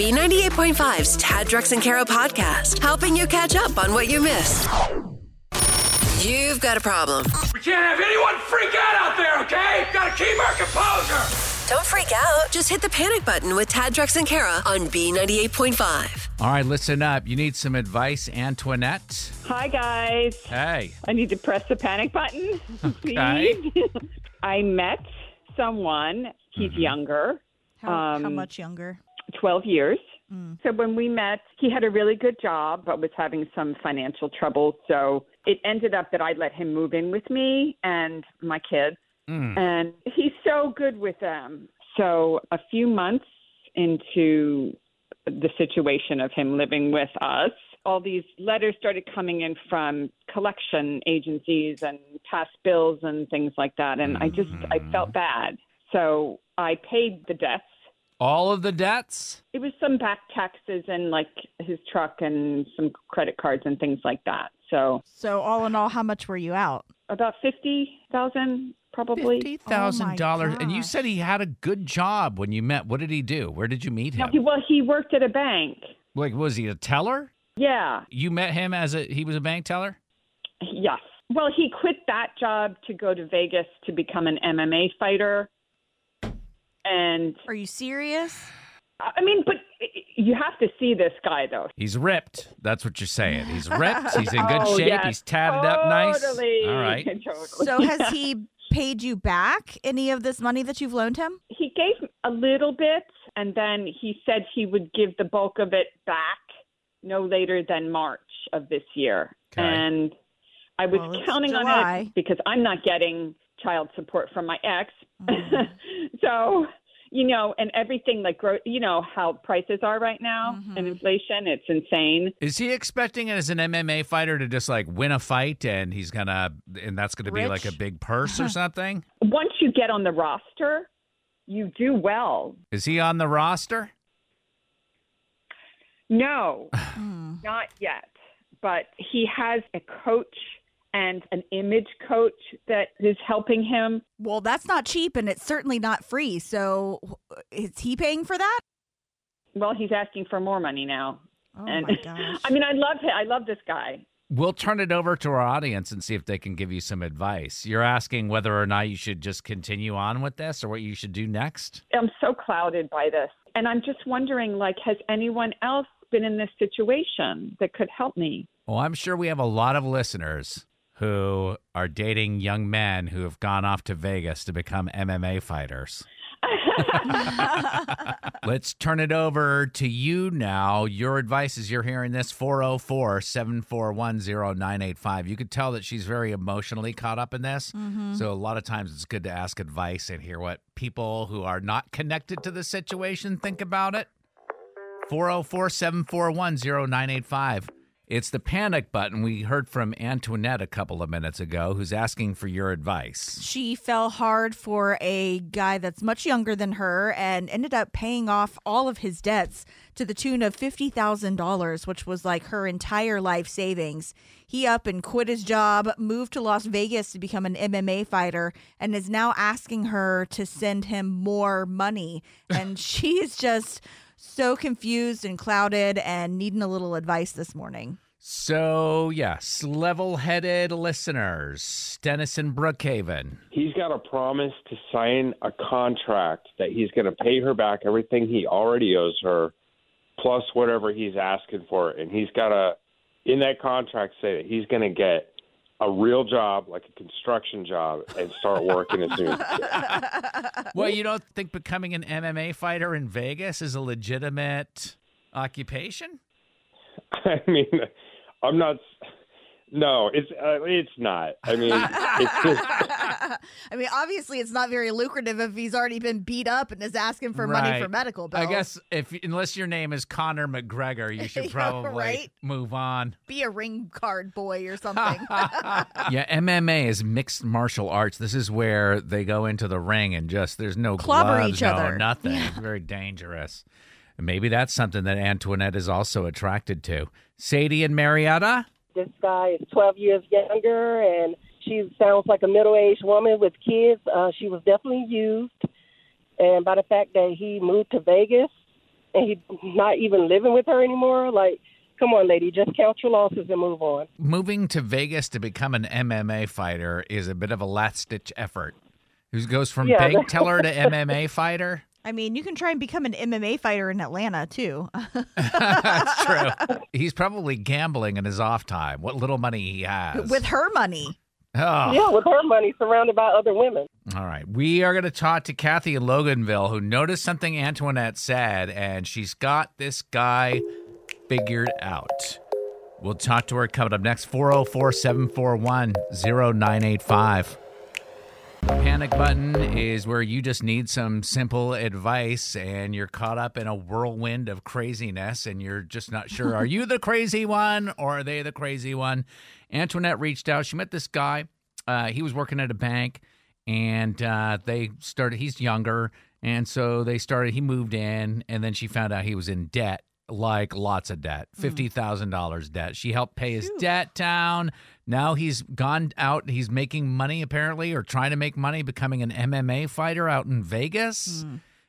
B98.5's Tad Drex and Kara podcast, helping you catch up on what you missed. You've got a problem. We can't have anyone freak out out there, okay? Gotta keep our composure. Don't freak out. Just hit the panic button with Tad Drex and Kara on B98.5. All right, listen up. You need some advice, Antoinette? Hi, guys. Hey. I need to press the panic button, Okay. please. I met someone. He's younger, How, how Um, much younger? 12 years. Mm. So when we met, he had a really good job, but was having some financial trouble. So it ended up that I let him move in with me and my kids. Mm. And he's so good with them. So a few months into the situation of him living with us, all these letters started coming in from collection agencies and past bills and things like that. And I just, I felt mm. bad. So I paid the debts. All of the debts? It was some back taxes and like his truck and some credit cards and things like that. So So all in all, how much were you out? about 50,000 probably. $50,000. and you oh said he had a good job when you met. What did he do? Where did you meet No, him? he, well, he worked at a bank. like, was he a teller? Yeah. You met him as a, he was a bank teller? Yes. Well, he quit that job to go to Vegas to become an MMA fighter. And Are you serious? I mean, but you have to see this guy though. He's ripped. That's what you're saying. He's ripped. He's in good Oh, shape. yes. He's tatted up nice. All right. Totally. So has he paid you back any of this money that you've loaned him? he gave a little bit, and then he said he would give the bulk of it back no later than March of this year. Okay. And I was Well, it's counting on it because I'm not getting child support from my ex. Mm. so, you know, and everything like, gro- you know, how prices are right now Mm-hmm. and inflation, it's insane. Is he expecting as an MMA fighter to just like win a fight and he's gonna and that's gonna be like a big purse or something? Once you get on the roster, you do well. Is he on the roster? No, not yet. But he has a coach and an image coach that is helping him. Well, that's not cheap and it's certainly not free. So is he paying for that? Well, he's asking for more money now. Oh and my gosh. I mean, I love him. I love this guy. We'll turn it over to our audience and see if they can give you some advice. You're asking whether or not you should just continue on with this or what you should do next? I'm so clouded by this. And I'm just wondering like has anyone else been in this situation that could help me? Well, I'm sure we have a lot of listeners who are dating young men who have gone off to Vegas to become MMA fighters. Let's turn it over to you now. Your advice is you're hearing this 404 741 0985. You could tell that she's very emotionally caught up in this. Mm-hmm. So, a lot of times it's good to ask advice and hear what people who are not connected to the situation think about it. 404 741 0985. It's the panic button. We heard from Antoinette a couple of minutes ago who's asking for your advice. She fell hard for a guy that's much younger than her and ended up paying off all of his debts to the tune of $50,000, which was like her entire life savings. He up and quit his job, moved to Las Vegas to become an MMA fighter, and is now asking her to send him more money. And she's just so confused and clouded and needing a little advice this morning. So, yes, level headed listeners, Denison Brookhaven. he's got a promise to sign a contract that he's going to pay her back everything he already owes her, plus whatever he's asking for. And he's got to, in that contract, say that he's going to get a real job, like a construction job, and start working as soon as. Well, you don't think becoming an MMA fighter in Vegas is a legitimate occupation? I mean, I'm not. No, it's uh, it's not. I mean, it's just I mean, obviously, it's not very lucrative if he's already been beat up and is asking for money for medical bills. I guess if unless your name is Conor McGregor, you should Yeah, probably right. move on. be a ring card boy or something. yeah, MMA is mixed martial arts. This is where they go into the ring and just there's no Clobber gloves, each no other. nothing. It's very dangerous. And maybe that's something that Antoinette is also attracted to. Sadie and Marietta. This guy is 12 years younger, and she sounds like a middle-aged woman with kids. Uh, she was definitely used, and by the fact that he moved to Vegas, and he's not even living with her anymore. Like, come on, lady, just count your losses and move on. Moving to Vegas to become an MMA fighter is a bit of a last ditch effort. Who goes from Yeah, bank teller to MMA fighter? I mean, you can try and become an MMA fighter in Atlanta too. That's true. He's probably gambling in his off time. What little money he has. With her money. oh. Yeah, with her money surrounded by other women. All right. We are going to talk to Kathy in Loganville, who noticed something Antoinette said, and she's got this guy figured out. We'll talk to her coming up next 404 741 0985. Panic button is where you just need some simple advice and you're caught up in a whirlwind of craziness and you're just not sure are you the crazy one or are they the crazy one? Antoinette reached out. She met this guy. Uh, he was working at a bank and uh, they started, he's younger. And so they started, he moved in and then she found out he was in debt like lots of debt, $50,000 debt. She helped pay his debt down. Now he's gone out. He's making money apparently, or trying to make money, becoming an MMA fighter out in Vegas,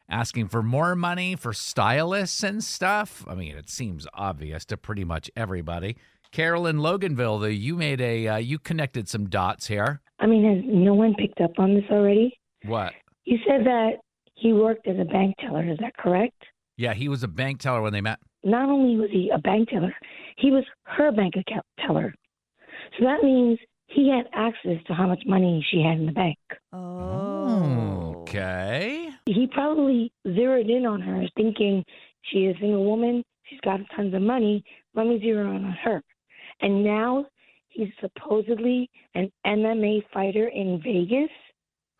asking for more money for stylists and stuff. I mean, it seems obvious to pretty much everybody. Carolyn Loganville, though, you made a, uh, you connected some dots here. I mean, has no one picked up on this already? What? You said that he worked as a bank teller. Is that correct? Yeah, he was a bank teller when they met. Not only was he a bank teller, he was her bank account teller. So that means he had access to how much money she had in the bank. Oh. Okay. He probably zeroed in on her, thinking she is a single woman. She's got tons of money. Let me zero in on her. And now he's supposedly an MMA fighter in Vegas.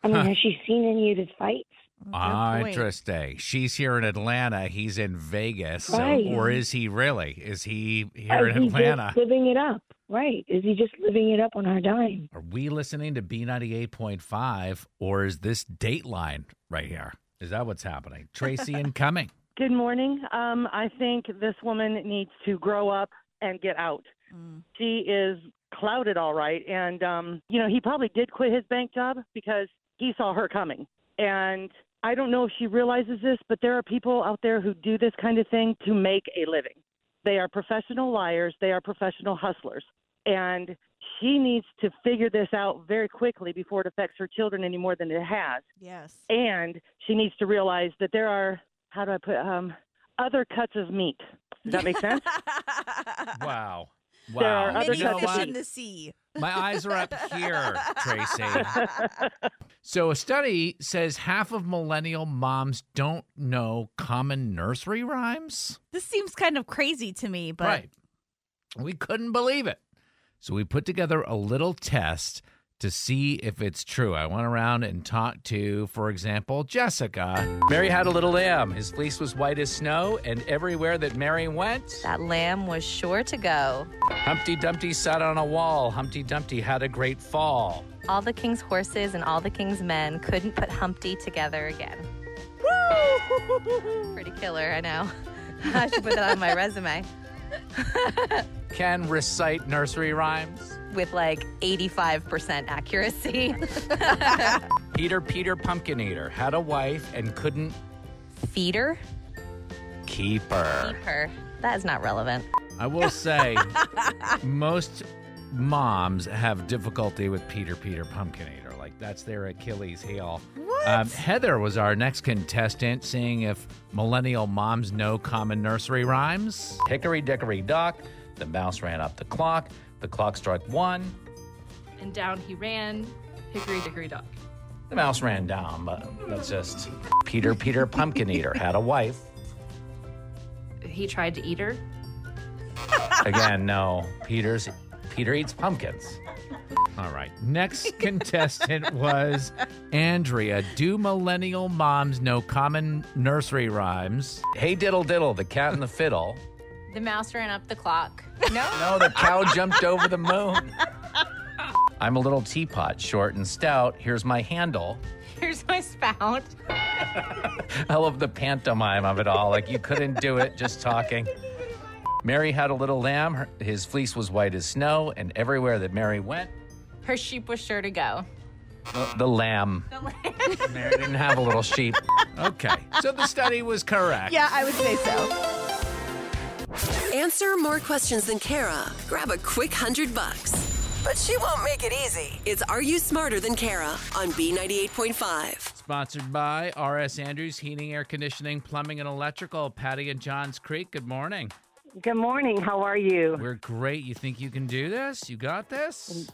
I mean, Huh. has she seen any of his fights? Ah, point. interesting. She's here in Atlanta. He's in Vegas. So, or is he really? Is he here here is in he Atlanta? just living it up? Right. Is he just living it up on our dime? Are we listening to B98.5 or is this Dateline right here? Is that what's happening? Tracy incoming. Good morning. Um, I think this woman needs to grow up and get out. Mm. She is clouded all right. And, um, you know, he probably did quit his bank job because he saw her coming. And I don't know if she realizes this, but there are people out there who do this kind of thing to make a living. They are professional liars, they are professional hustlers. And she needs to figure this out very quickly before it affects her children any more than it has Yes. and she needs to realize that there are how do I put um other cuts of meat. Does that make sense? Wow. There are Wow. other You Many know fish in the sea. My eyes are up here, Tracy. So, a study says half of millennial moms don't know common nursery rhymes. This seems kind of crazy to me, but right. We couldn't believe it. So, we put together a little test to see if it's true. I went around and talked to, for example, Jessica. Mary had a little lamb. His fleece was white as snow, and everywhere that Mary went, That lamb was sure to go. Humpty Dumpty sat on a wall. Humpty Dumpty had a great fall. All the king's horses and all the king's men couldn't put Humpty together again. Woo! Pretty killer, I know. I should put that on my resume Can recite nursery rhymes. with like 85% accuracy. Peter Peter Pumpkin Eater had a wife and couldn't Feeder, keep her. keep her. That is not relevant. I will say, most moms have difficulty with Peter Peter Pumpkin Eater. Like that's their Achilles heel. What? Um, Heather was our next contestant, seeing if millennial moms know common nursery rhymes. Hickory dickory dock. The mouse ran up the clock. The clock struck one. and down he ran, hickory dickory dock. The mouse ran down, but that's just Peter Peter Pumpkin Eater had a wife. He tried to eat her. Again, no. Peter's Peter eats pumpkins. All right. Next contestant was Andrea. Do millennial moms know common nursery rhymes? Hey diddle diddle, the cat and the fiddle. The mouse ran up the clock. No. No, the cow jumped over the moon. I'm a little teapot, short and stout. Here's my handle. Here's my spout. I love the pantomime of it all. Like you couldn't do it just talking. Mary had a little lamb. Her- His fleece was white as snow, and everywhere that Mary went, Her sheep was sure to go. The, lamb. the lamb. Mary didn't have a little sheep. Okay. So the study was correct. Yeah, I would say so. Answer more questions than Kara. Grab a quick hundred bucks. But she won't make it easy. It's Are You Smarter Than Kara on B98.5. Sponsored by RS Andrews Heating, Air Conditioning, Plumbing, and Electrical. Patty and Johns Creek, good morning. Good morning. How are you? We're great. You think you can do this? You got this?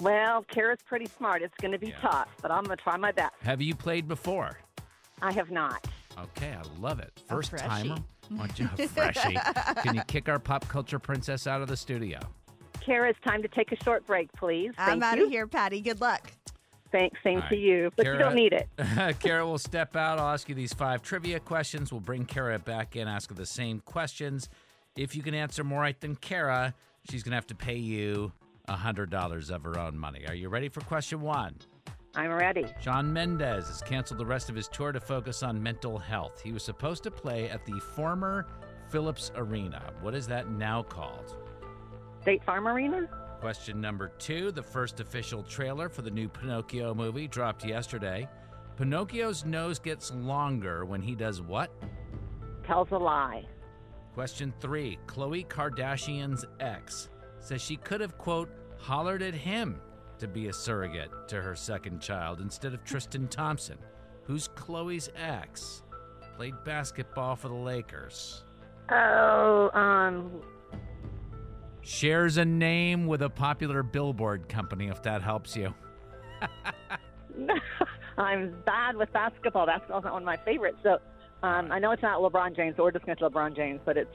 Well, Kara's pretty smart. It's going to be Yeah. tough, but I'm going to try my best. Have you played before? I have not. Okay, I love it. First timer. Want you freshie? Can you kick our pop culture princess out of the studio? Kara, it's time to take a short break, please. I'm Thank out you. of here, Patty. Good luck. Thanks. Same All to you, but Kara- you don't need it. Kara will step out. I'll ask you these five trivia questions. We'll bring Kara back in, ask her the same questions. If you can answer more right than Kara, she's going to have to pay you $100 of her own money. Are you ready for question one? I'm ready. Shawn Mendes has canceled the rest of his tour to focus on mental health. He was supposed to play at the former Phillips Arena. What is that now called? State Farm Arena? Question number two The first official trailer for the new Pinocchio movie dropped yesterday. Pinocchio's nose gets longer when he does what? Tells a lie. Question three Khloe Kardashian's ex says she could have, quote, hollered at him to be a surrogate to her second child instead of Tristan Thompson, who's Khloe's ex. Played basketball for the Lakers. Oh, um, Shares a name with a popular billboard company, if that helps you. I'm bad with basketball. Basketball's not one of my favorites. So um, I know it's not LeBron James. So we're just going to LeBron James, but it's.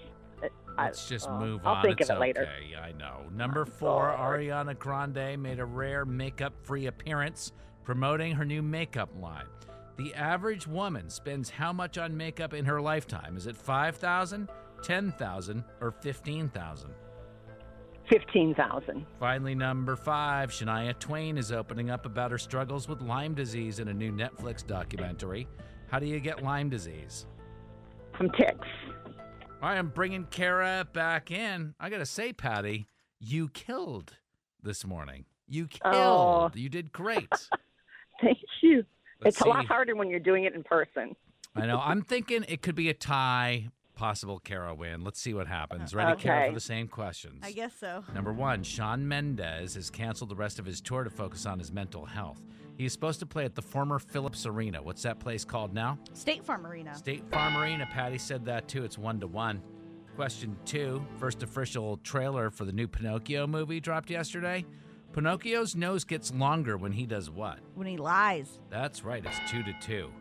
Let's just uh, move I'll on. think it's of it later. okay. I know. Number four, Ariana Grande made a rare makeup free appearance promoting her new makeup line. The average woman spends how much on makeup in her lifetime? Is it 5000 10000 or 15000 Fifteen thousand. Finally, number five, Shania Twain is opening up about her struggles with Lyme disease in a new Netflix documentary. How do you get Lyme disease? From ticks. I am bringing Kara back in. I got to say, Patty, you killed this morning. You killed. Oh. You did great. Thank you. Let's it's a lot harder when you're doing it in person. I know. I'm thinking it could be a tie, possible Kara win. Let's see what happens. Ready, uh, Kara, for the same questions. I guess so. Number one, Shawn Mendes has canceled the rest of his tour to focus on his mental health. He's supposed to play at the former Phillips Arena. What's that place called now? State Farm Arena. State Farm Arena. Patty said that too. It's one to one. Question two First official trailer for the new Pinocchio movie dropped yesterday. Pinocchio's nose gets longer when he does what? When he lies. That's right, it's two to two.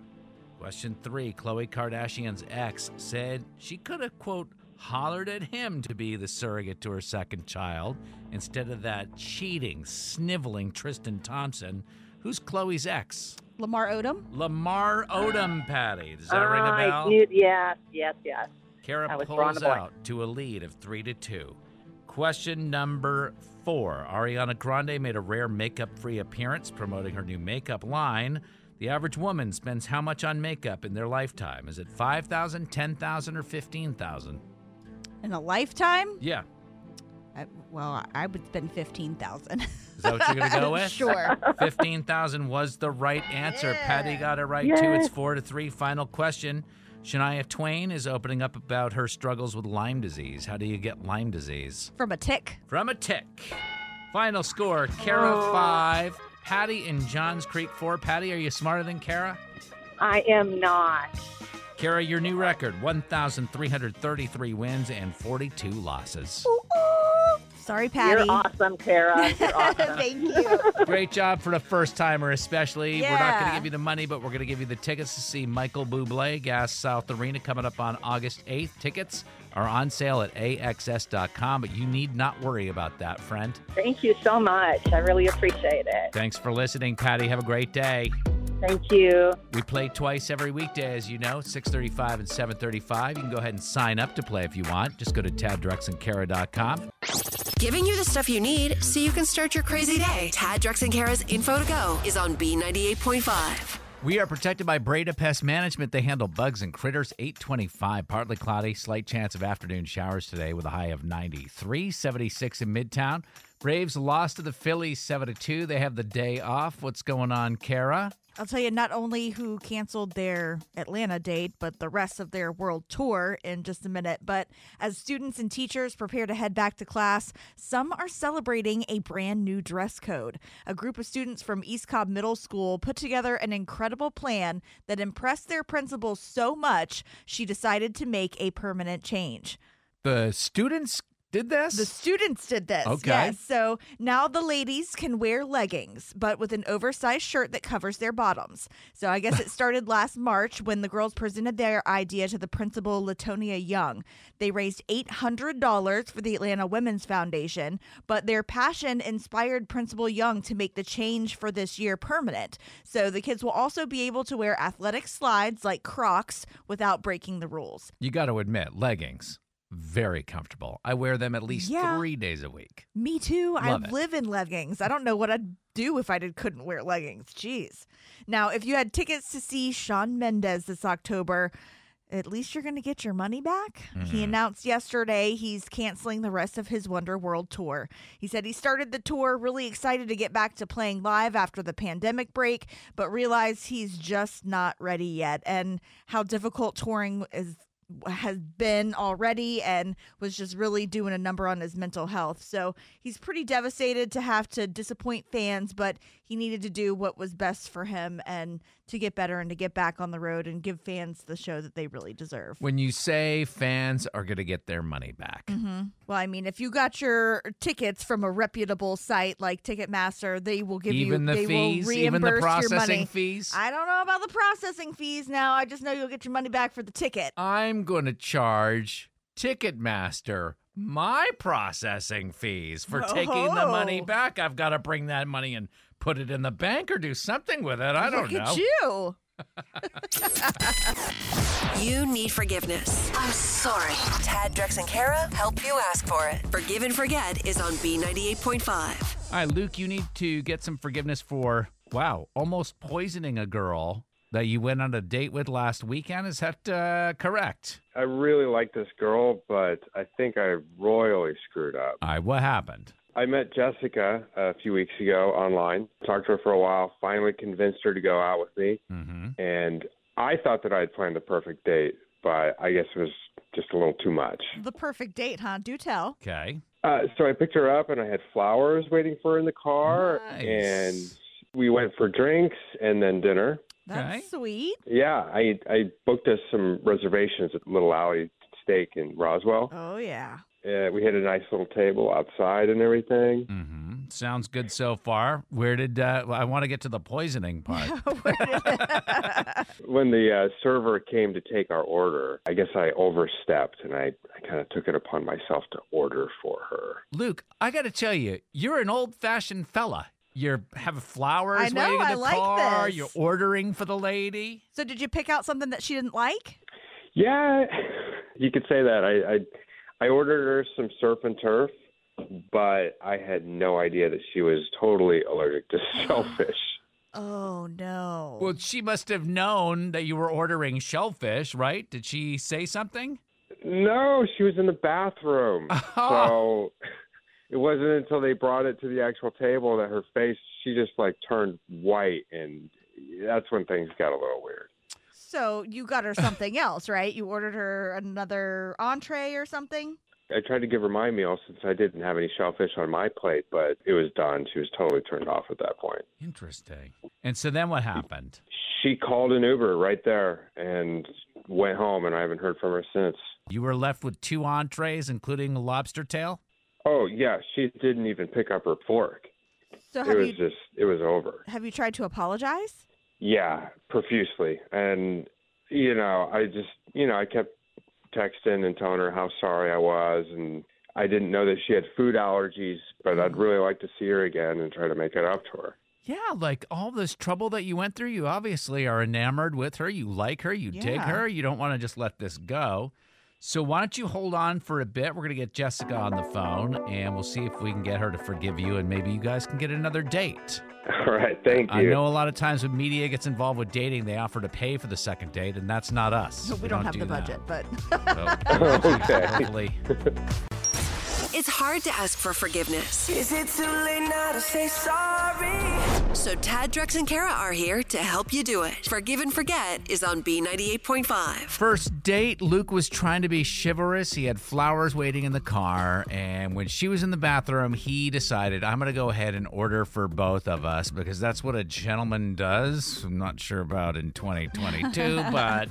Question three Khloe Kardashian's ex said she could have, quote, hollered at him to be the surrogate to her second child instead of that cheating, sniveling Tristan Thompson, who's Khloe's ex. Lamar Odom. Lamar Odom, Patty. Does that ring a I bell? knew- yes, yes, yes. Kara I was drawing pulls out to a lead of three to two. Question number four Ariana Grande made a rare makeup free appearance promoting her new makeup line. The average woman spends how much on makeup in their lifetime? Is it 5000 10000 or 15000 In a lifetime? Yeah. I, well, I would spend 15000 Is that what you're going to go with? Sure. 15,000 was the right answer. Patty got it right, too. It's four to three. Final question. Shania Twain is opening up about her struggles with Lyme disease. How do you get Lyme disease? From a tick. From a tick. Final score Kara Oh. 5, Patty in Johns Creek 4. Patty, are you smarter than Kara? I am not. Kara, your new record 1,333 wins and 42 losses. Sorry, Patty. You're awesome, Kara. You're awesome. Thank you. Great job for the first timer, especially. Yeah. We're not going to give you the money, but we're going to give you the tickets to see Michael Bublé, Gas South Arena, coming up on August 8th. Tickets are on sale at AXS.com, but you need not worry about that, friend. Thank you so much. I really appreciate it. Thanks for listening, Patty. Have a great day. Thank you. We play twice every weekday, as you know, 635 and 735. You can go ahead and sign up to play if you want. Just go to taddrexandkara.com. Giving you the stuff you need so you can start your crazy day. Tad, Drex, and Kara's info to go is on B98.5. We are protected by Breda Pest Management. They handle bugs and critters. 825, partly cloudy, slight chance of afternoon showers today with a high of 93, 76 in Midtown. Braves lost to the Phillies 7 to 2. They have the day off. What's going on, Kara? I'll tell you not only who canceled their Atlanta date, but the rest of their world tour in just a minute. But as students and teachers prepare to head back to class, some are celebrating a brand new dress code. A group of students from East Cobb Middle School put together an incredible plan that impressed their principal so much she decided to make a permanent change. The students did this? The students did this. Okay. Yes. So now the ladies can wear leggings, but with an oversized shirt that covers their bottoms. So I guess it started last March when the girls presented their idea to the principal, Latonia Young. They raised $800 for the Atlanta Women's Foundation, but their passion inspired Principal Young to make the change for this year permanent. So the kids will also be able to wear athletic slides like Crocs without breaking the rules. You got to admit, leggings, very comfortable. I wear them at least Yeah. three days a week. Me too. Love I it. live in leggings. I don't know what I'd do if I did, couldn't wear leggings. Jeez. Now, if you had tickets to see Shawn Mendes this October, at least you're going to get your money back. He Mhm. announced yesterday he's canceling the rest of his Wonder World tour. He said he started the tour really excited to get back to playing live after the pandemic break, but realized he's just not ready yet and how difficult touring is has been already and was just really doing a number on his mental health. So he's pretty devastated to have to disappoint fans, but he needed to do what was best for him and to get better and to get back on the road and give fans the show that they really deserve. When you say fans are going to get their money back, hmm Well, I mean, if you got your tickets from a reputable site like Ticketmaster, they will give Even you the they fees, will even the reimburse your processing money. fees? I don't know about the processing fees now. I just know you'll get your money back for the ticket. I'm going to charge Ticketmaster my processing fees for taking the money Oh. back. I've got to bring that money and put it in the bank or do something with it. I don't Look know. at you. You need forgiveness. I'm sorry. Tad, Drex, and Kara help you ask for it. Forgive and Forget is on B98.5. All right, Luke, you need to get some forgiveness for, wow, almost poisoning a girl that you went on a date with last weekend. Is that uh, correct? I really like this girl, but I think I royally screwed up. All right, what happened? I met Jessica a few weeks ago online, talked to her for a while, finally convinced her to go out with me. Mm-hmm. And I thought that I had planned the perfect date, but I guess it was just a little too much. The perfect date, huh? Do tell. Okay. Uh, so I picked her up, and I had flowers waiting for her in the car, Nice. and we went for drinks and then dinner. That's sweet. Yeah, I I booked us some reservations at Little Alley Steak in Roswell. Oh yeah. Uh, we had a nice little table outside and everything. Mm-hmm. Sounds good so far. Where did uh, I want to get to the poisoning part? When the uh, server came to take our order, I guess I overstepped and I, I kind of took it upon myself to order for her. Luke, I got to tell you, you're an old-fashioned fella. You have flowers I know, waiting in I the like car. this. You're ordering for the lady. So did you pick out something that she didn't like? Yeah, you could say that. I, I I ordered her some surf and turf, but I had no idea that she was totally allergic to shellfish. Oh no. Well, she must have known that you were ordering shellfish, right? Did she say something? No, she was in the bathroom. So it wasn't until they brought it to the actual table that her face she just like turned white and that's when things got a little weird. So you got her something else, right? You ordered her another entree or something? I tried to give her my meal since I didn't have any shellfish on my plate, but it was done. She was totally turned off at that point. Interesting. And so then what happened? She called an Uber right there and went home, and I haven't heard from her since. You were left with two entrees, including a lobster tail? Oh yeah, she didn't even pick up her fork. So it was you just it was over. have you tried to apologize? Yeah, profusely. And you know, I just you know, I kept texting and telling her how sorry I was and I didn't know that she had food allergies, but I'd really like to see her again and try to make it up to her. Yeah, like all this trouble that you went through, you obviously are enamored with her. You like her, you dig her. You don't want to just let this go. So why don't you hold on for a bit? We're going to get Jessica on the phone and we'll see if we can get her to forgive you and maybe you guys can get another date. All right, thank you. I know a lot of times when media gets involved with dating, they offer to pay for the second date, and that's not us. we, don't, have do the that. budget, but So, Okay. it's hard to ask for forgiveness. Is it too late now to say sorry? So Tad, Drex, and Kara are here to help you do it. Forgive and Forget is on B98.5. First date, Luke was trying to be chivalrous. He had flowers waiting in the car, and when she was in the bathroom, he decided, I'm going to go ahead and order for both of us because that's what a gentleman does. I'm not sure about in 2022, but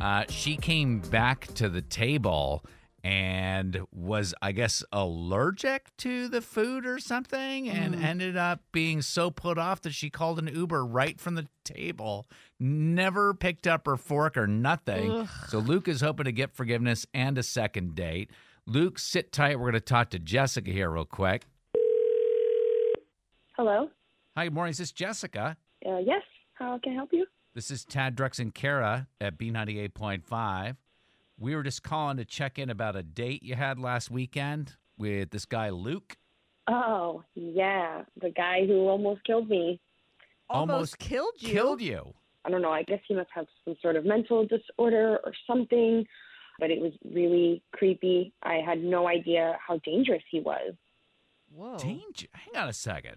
uh, she came back to the table and was, I guess, allergic to the food or something, and Mm. ended up being so put off that she called an Uber right from the table. Never picked up her fork or nothing. Ugh. So Luke is hoping to get forgiveness and a second date. Luke, sit tight. We're going to talk to Jessica here real quick. Hello. Hi, good morning. Is this Jessica? Uh, yes. How can I help you? This is Tad Drex and Kara at B98.5. We were just calling to check in about a date you had last weekend with this guy, Luke. Oh, yeah, the guy who almost killed me. Almost killed you. Killed you. I don't know. I guess he must have some sort of mental disorder or something. But it was really creepy. I had no idea how dangerous he was. Whoa. Danger. Hang on a second.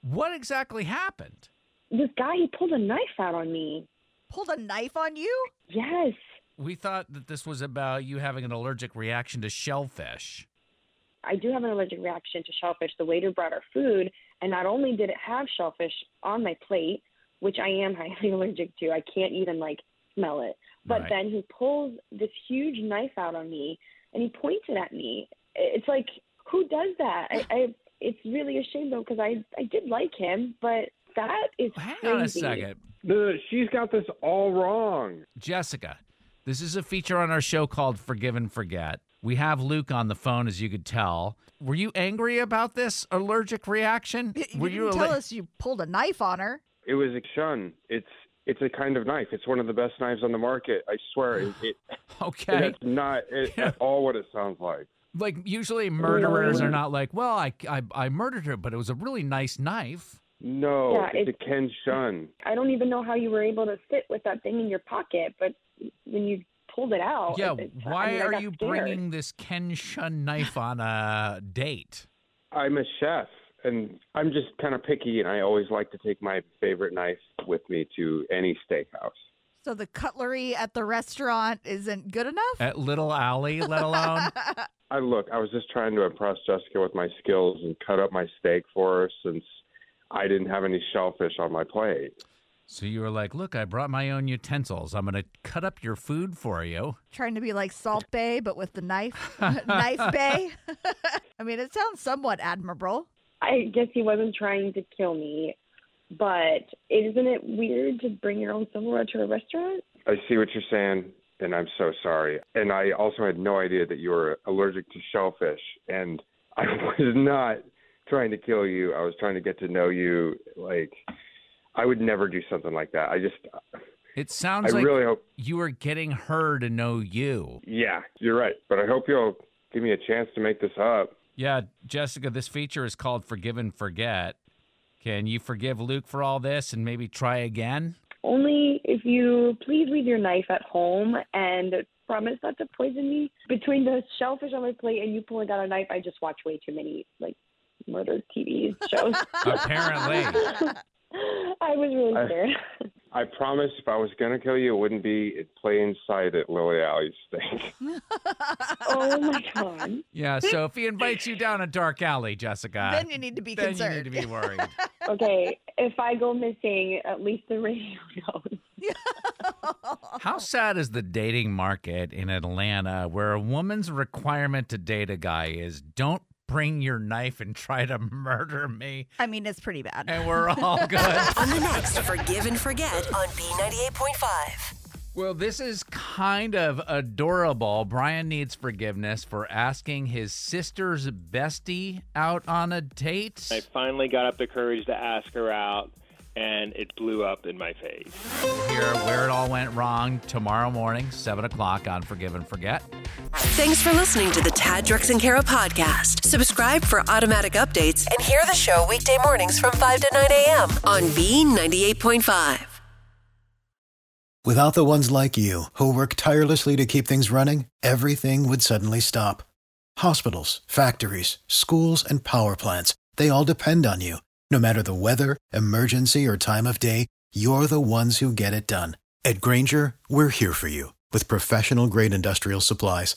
What exactly happened? This guy, he pulled a knife out on me. Pulled a knife on you? Yes. We thought that this was about you having an allergic reaction to shellfish. I do have an allergic reaction to shellfish. The waiter brought our food, and not only did it have shellfish on my plate, which I am highly allergic to, I can't even like smell it. But Right. then he pulls this huge knife out on me, and he pointed at me. It's like, who does that? I, I it's really a shame though, because I I did like him, but that is Hang crazy. on a second. The, she's got this all wrong. Jessica, this is a feature on our show called Forgive and Forget. We have Luke on the phone, as you could tell. Were you angry about this allergic reaction? You Were didn't you tell alle- us you pulled a knife on her. It was a shun. It's it's a kind of knife. It's one of the best knives on the market. I swear. It, it, Okay. That's not it, at all what it sounds like. Like usually murderers are not like, well, I, I I murdered her, but it was a really nice knife. No, Yeah, it's it- a Ken shun. I don't even know how you were able to sit with that thing in your pocket, but when you pulled it out, yeah, it- it's- I why mean, I are you scared. bringing this Ken Shun knife on a date? I'm a chef, and I'm just kind of picky, and I always like to take my favorite knife with me to any steakhouse. So the cutlery at the restaurant isn't good enough? At Little Alley, let alone. I look, I was just trying to impress Jessica with my skills and cut up my steak for her since I didn't have any shellfish on my plate. So you were like, look, I brought my own utensils. I'm going to cut up your food for you. Trying to be like Salt Bae, but with the knife. knife Bae. I mean, it sounds somewhat admirable. I guess he wasn't trying to kill me, but isn't it weird to bring your own silverware to a restaurant? I see what you're saying, and I'm so sorry. And I also had no idea that you were allergic to shellfish, and I was not trying to kill you. I was trying to get to know you. Like, I would never do something like that. I just, It sounds I like really hope. you are getting her to know you. Yeah, you're right. But I hope you'll give me a chance to make this up. Yeah, Jessica, this feature is called Forgive and Forget. Can you forgive Luke for all this and maybe try again? Only if you please leave your knife at home and promise not to poison me. Between the shellfish on my plate and you pulling out a knife, I just watch way too many like murder TV shows. Apparently. I was really I- scared. I promise if I was going to kill you, it wouldn't be in plain sight at Lily Alley's steak. oh my god. Yeah, so if he invites you down a dark alley, Jessica, then you need to be concerned. then concerned. you need to be worried. Okay, if I go missing, at least the radio knows. How sad is the dating market in Atlanta where a woman's requirement to date a guy is don't bring your knife and try to murder me? I mean, it's pretty bad. And we're all good. On the next Forgive and Forget on B98.5. Well, this is kind of adorable. Brian needs forgiveness for asking his sister's bestie out on a date. I finally got up the courage to ask her out, and it blew up in my face. Here, where it all went wrong tomorrow morning, 7 o'clock on Forgive and Forget. Thanks for listening to the Tad, Drex, and Kara podcast. Subscribe for automatic updates and hear the show weekday mornings from 5 to 9 a.m. on B98.5. Without the ones like you, who work tirelessly to keep things running, everything would suddenly stop. Hospitals, factories, schools, and power plants, they all depend on you. No matter the weather, emergency, or time of day, you're the ones who get it done. At Grainger, we're here for you with professional grade industrial supplies.